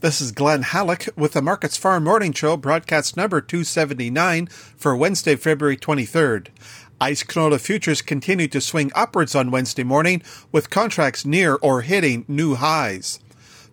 This is Glen Hallick with the Markets Farm Morning Show, broadcast number 279 for Wednesday, February 23rd. ICE canola futures continue to swing upwards on Wednesday morning with contracts near or hitting new highs.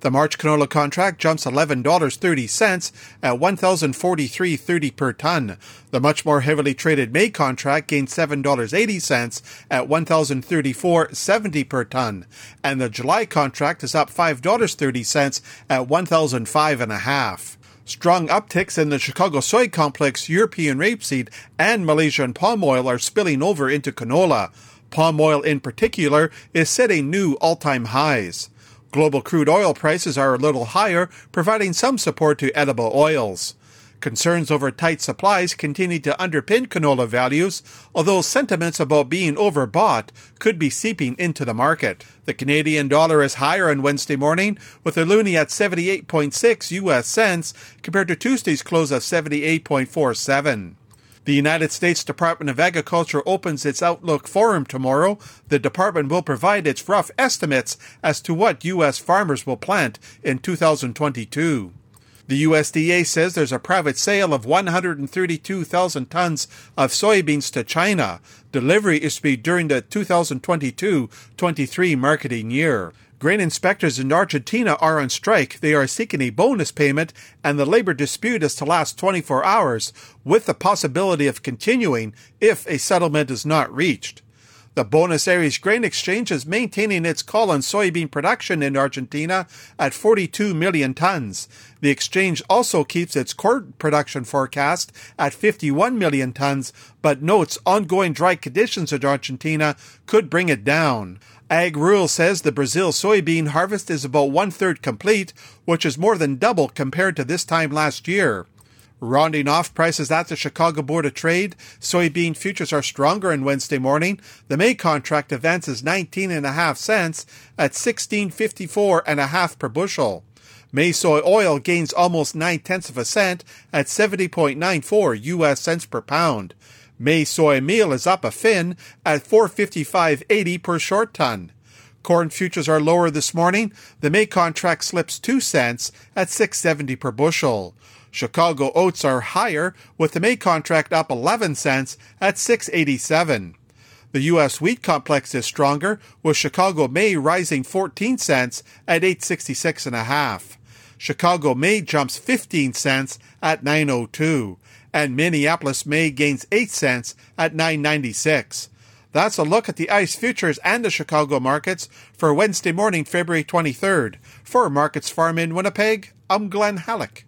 The March canola contract jumps $11.30 at 1043.30 per ton. The much more heavily traded May contract gains $7.80 at 1034.70 per ton, and the July contract is up $5.30 at 1005.5. Strong upticks in the Chicago soy complex, European rapeseed, and Malaysian palm oil are spilling over into canola. Palm oil in particular is setting new all-time highs. Global crude oil prices are a little higher, providing some support to edible oils. Concerns over tight supplies continue to underpin canola values, although sentiments about being overbought could be seeping into the market. The Canadian dollar is higher on Wednesday morning, with the loonie at 78.6 US cents compared to Tuesday's close of 78.47. The United States Department of Agriculture opens its Outlook Forum tomorrow. The department will provide its rough estimates as to what U.S. farmers will plant in 2022. The USDA says there's a private sale of 132,000 tons of soybeans to China. Delivery is to be during the 2022-23 marketing year. Grain inspectors in Argentina are on strike. They are seeking a bonus payment, and the labor dispute is to last 24 hours, with the possibility of continuing if a settlement is not reached. The Buenos Aires Grain Exchange is maintaining its call on soybean production in Argentina at 42 million tons. The exchange also keeps its corn production forecast at 51 million tons, but notes ongoing dry conditions in Argentina could bring it down. Ag says the Brazil soybean harvest is about one third complete, which is more than double compared to this time last year. Rounding off prices at the Chicago Board of Trade, soybean futures are stronger on Wednesday morning. The May contract advances 19 and a half cents at 16.54 and a half per bushel. May soy oil gains almost 9 tenths of a cent at 70.94 US cents per pound. May soy meal is up a fin at 455.80 per short ton. Corn futures are lower this morning. The May contract slips 2 cents at 670 per bushel. Chicago oats are higher with the May contract up 11 cents at 687. The US wheat complex is stronger with Chicago May rising 14 cents at 866 and a half. Chicago May jumps 15 cents at 902 and Minneapolis May gains 8 cents at 996. That's a look at the ICE futures and the Chicago markets for Wednesday morning, February 23rd. For Markets Farm in Winnipeg, I'm Glen Hallick.